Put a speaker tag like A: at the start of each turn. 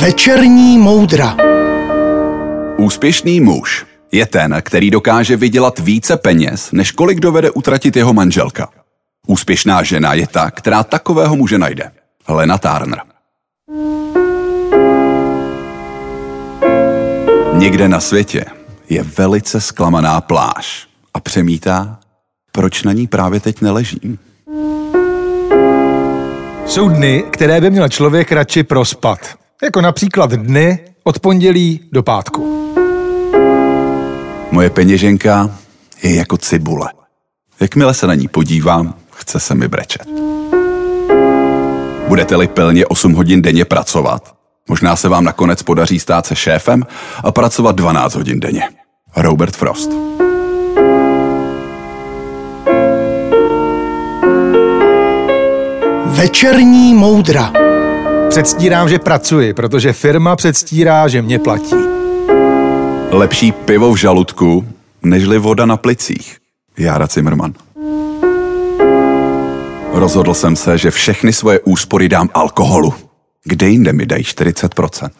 A: Večerní moudra.
B: Úspěšný muž je ten, který dokáže vydělat více peněz, než kolik dovede utratit jeho manželka. Úspěšná žena je ta, která takového muže najde. Lena Turner. Někde na světě je velice zklamaná pláž a přemítá, proč na ní právě teď neležím.
C: Jsou dny, které by měl člověk radši prospat. Jako například dny od pondělí do pátku.
B: Moje peněženka je jako cibule. Jakmile se na ní podívám, chce se mi brečet. Budete-li pilně 8 hodin denně pracovat, možná se vám nakonec podaří stát se šéfem a pracovat 12 hodin denně. Robert Frost.
A: Večerní moudra.
C: Předstírám, že pracuji, protože firma předstírá, že mě platí.
B: Lepší pivo v žaludku, nežli voda na plicích. Jára Zimmerman. Rozhodl jsem se, že všechny svoje úspory dám alkoholu. Kde jinde mi dají 40%?